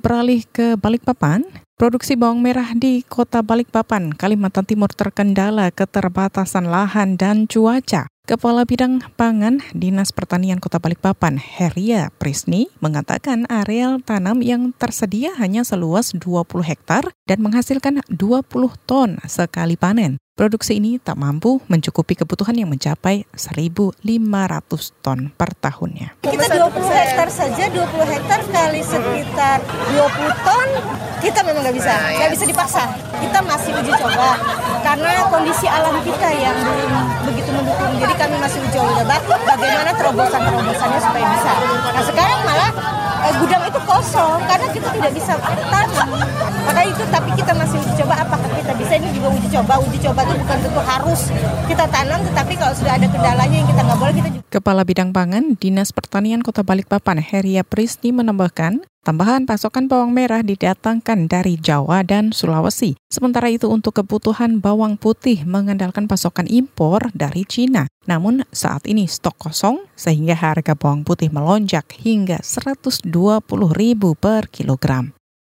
Beralih ke Balikpapan, Produksi bawang merah di kota Balikpapan, Kalimantan Timur terkendala keterbatasan lahan dan cuaca. Kepala Bidang Pangan Dinas Pertanian Kota Balikpapan, Heria Prisni, mengatakan areal tanam yang tersedia hanya seluas 20 hektar dan menghasilkan 20 ton sekali panen. Produksi ini tak mampu mencukupi kebutuhan yang mencapai 1.500 ton per tahunnya. Kita 20 hektar saja, 20 hektar kali sekitar 20 ton, kita memang nggak bisa, nggak bisa dipaksa. Kita masih uji coba karena kondisi alam kita yang belum begitu masih uji coba bagaimana terobosan-terobosannya supaya bisa. Nah sekarang malah eh, gudang itu kosong karena kita tidak bisa tanam. Maka itu tapi kita masih uji coba apakah kita bisa ini juga uji coba. Uji coba itu bukan tentu harus kita tanam tetapi kalau sudah ada kendalanya yang kita nggak boleh kita Kepala Bidang Pangan Dinas Pertanian Kota Balikpapan Heria Prisni menambahkan, tambahan pasokan bawang merah didatangkan dari Jawa dan Sulawesi. Sementara itu untuk kebutuhan bawang putih mengandalkan pasokan impor dari Cina. Namun saat ini stok kosong sehingga harga bawang putih melonjak hingga Rp120.000 per kilogram.